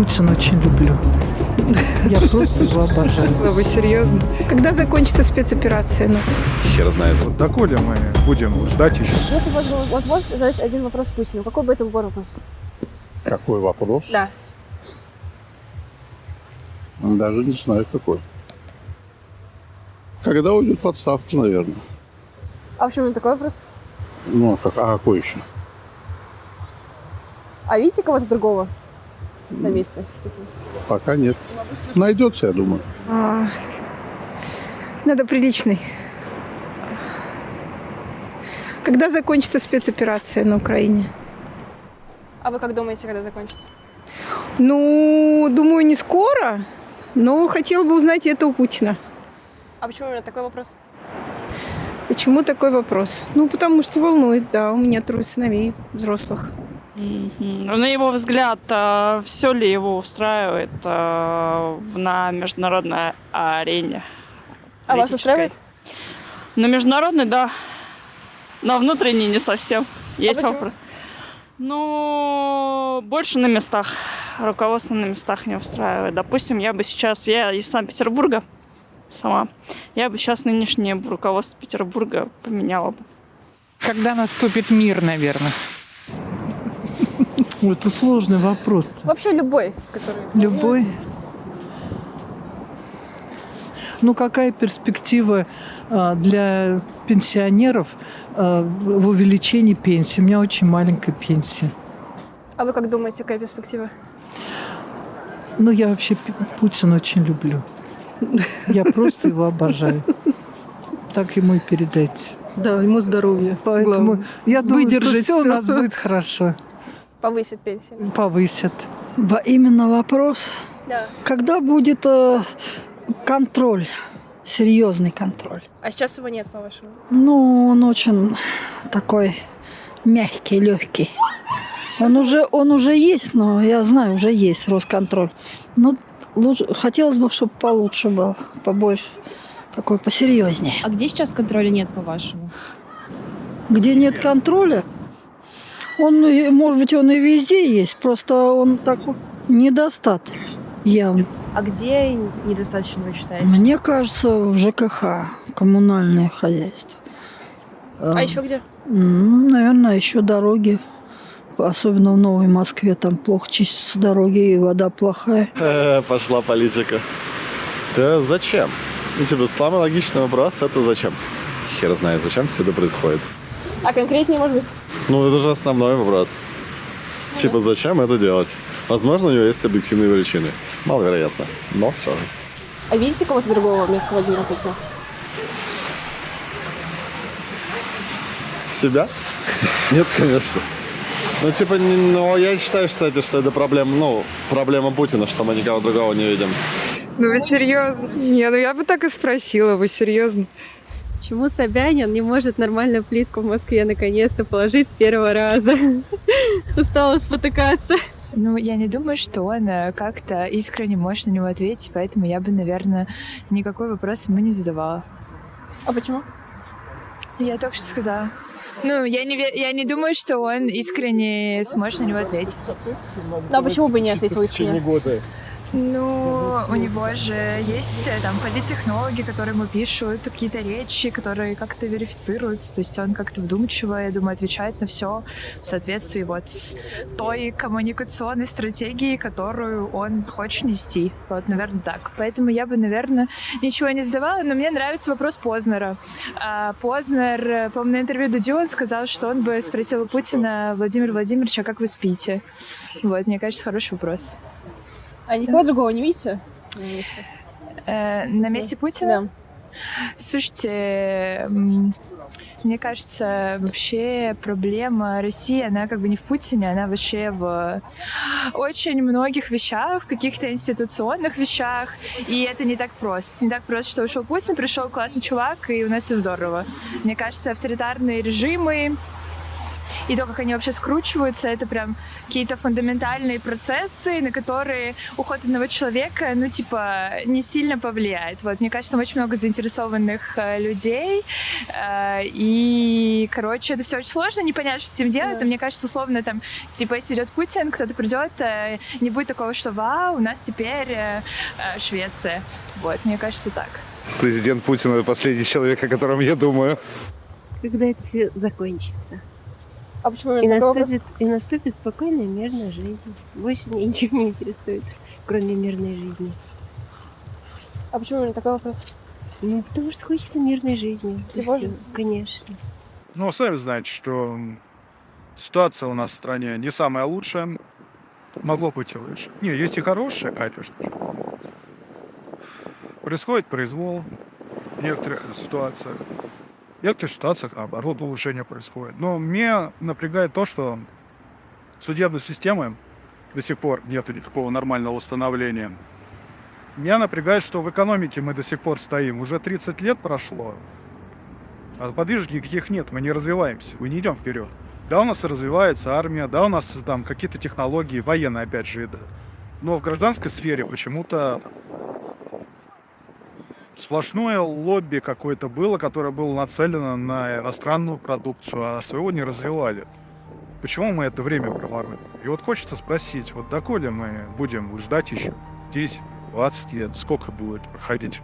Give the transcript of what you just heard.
Путина очень люблю. Я просто его обожаю. Вы серьезно? Когда закончится спецоперация? Ну? Хер знает. Доколе мы будем ждать еще? Если бы у вас была возможность задать один вопрос Путину, какой бы это был вопрос? Какой вопрос? Да. Даже не знаю какой. Когда уйдет в отставку, наверное. А почему такой вопрос? Ну, а, как, а какой еще? А видите кого-то другого на месте? Пока нет. Найдется, я думаю. А, надо приличный. Когда закончится спецоперация на Украине? А вы как думаете, когда закончится? Ну, думаю, не скоро, но хотела бы узнать это у Путина. А почему именно такой вопрос? Почему такой вопрос? Ну, потому что волнует, да, у меня трое сыновей взрослых. На его взгляд, все ли его устраивает в- на международной арене? А вас устраивает? На международной, да. На внутренней не совсем. Есть почему? вопрос. Ну, больше на местах. Руководство на местах не устраивает. Допустим, я бы сейчас, я из Санкт-Петербурга сама, я бы сейчас нынешнее руководство Петербурга поменяла бы. Когда наступит мир, наверное. Это сложный вопрос. Вообще любой, который... Любой. Ну, какая перспектива а, для пенсионеров а, в увеличении пенсии? У меня очень маленькая пенсия. А вы как думаете, какая перспектива? Ну, я вообще Путина очень люблю. Я просто его обожаю. Так ему и передайте. Да, ему здоровья. Поэтому я думаю, что Выдержать все у нас будет хорошо. Повысит пенсии? Повысят. Во- Именно вопрос, Да. когда будет э, контроль, серьезный контроль. А сейчас его нет, по-вашему? Ну, он очень такой мягкий, легкий. Он уже, он уже есть, но я знаю, уже есть Росконтроль. Но лучше, хотелось бы, чтобы получше был, побольше, такой посерьезнее. А где сейчас контроля нет, по-вашему? Где нет контроля, он, и- может быть, он и везде есть, просто он такой недостаточно явно. А где недостаточно, вы считаете? Мне кажется, в ЖКХ, коммунальное хозяйство. А еще где? М, Наверное, еще дороги. Особенно в Новой Москве там плохо чистятся дороги, и вода плохая. Пошла политика. Да зачем? Ну, типа, самый логичный вопрос – это зачем? Хер знает, зачем все это происходит. А конкретнее, может быть? Ну, это же основной вопрос. Типа, зачем это делать? Возможно, у него есть объективные причины. Маловероятно, но все же. А видите кого-то другого вместо Владимира Путина? Себя? Нет, конечно. Ну, типа, не- но я считаю, кстати, что это проблема, ну, проблема Путина, что мы никого другого не видим. Ну вы серьезно? Не, ну я бы так и спросила, вы серьезно? Почему Собянин не может нормальную плитку в Москве наконец-то положить с первого раза? Устала спотыкаться. Ну, я не думаю, что он как-то искренне может на него ответить, поэтому я бы, наверное, никакой вопрос ему не задавала. А почему? Я только что сказала. Ну, я не, я не думаю, что он искренне сможет на него ответить. Ну, а почему бы не ответил искренне? Ну, у него же есть э, там политтехнологи, которые ему пишут какие-то речи, которые как-то верифицируются. То есть он как-то вдумчиво, я думаю, отвечает на все в соответствии вот с той коммуникационной стратегией, которую он хочет нести. Вот, наверное, так. Поэтому я бы, наверное, ничего не задавала, но мне нравится вопрос Познера. А Познер, э, по-моему, на интервью Дудю он сказал, что он бы спросил у Путина, Владимир Владимирович, а как вы спите? Вот, мне кажется, хороший вопрос. А никого другого не видите? на месте? Э, на месте Путина? Слушайте, мне кажется, вообще проблема России, она как бы не в Путине, она вообще в очень многих вещах, в каких-то институционных вещах. И это не так просто. Не так просто, что ушел Путин, пришел классный чувак, и у нас все здорово. Мне кажется, авторитарные режимы и то, как они вообще скручиваются, это прям какие-то фундаментальные процессы, на которые уход одного человека, ну, типа, не сильно повлияет. Вот, мне кажется, там очень много заинтересованных э, людей, э, и, короче, это все очень сложно, не понять, что с этим делать, Да. и мне кажется, условно, там, типа, если идет Путин, кто-то придет, э, не будет такого, что вау, у нас теперь э, э, Швеция. Вот, мне кажется, так. Президент Путин это последний человек, о котором я думаю. Когда это все закончится. А почему И наступит, и наступит спокойная мирная жизнь. Больше меня ничего не интересует, кроме мирной жизни. А почему именно такой вопрос? Ну, потому что хочется мирной жизни. Всё, конечно. Ну, сами знаете, что ситуация у нас в стране не самая лучшая. Могло быть и лучше. Не, есть и хорошие, конечно же. Происходит произвол в некоторых ситуациях. В некоторых ситуациях, наоборот, улучшение происходит. Но меня напрягает то, что судебной системы до сих пор нет никакого нормального установления. Меня напрягает, что в экономике мы до сих пор стоим. Уже 30 лет прошло, а подвижек никаких нет, мы не развиваемся, мы не идем вперед. Да, у нас развивается армия, да, у нас там какие-то технологии, военные, опять же, да. Но в гражданской сфере почему-то сплошное лобби какое-то было, которое было нацелено на иностранную продукцию, а своего не развивали. Почему мы это время проворонили? И вот хочется спросить, вот доколе мы будем ждать еще 10, 20 лет, сколько будет проходить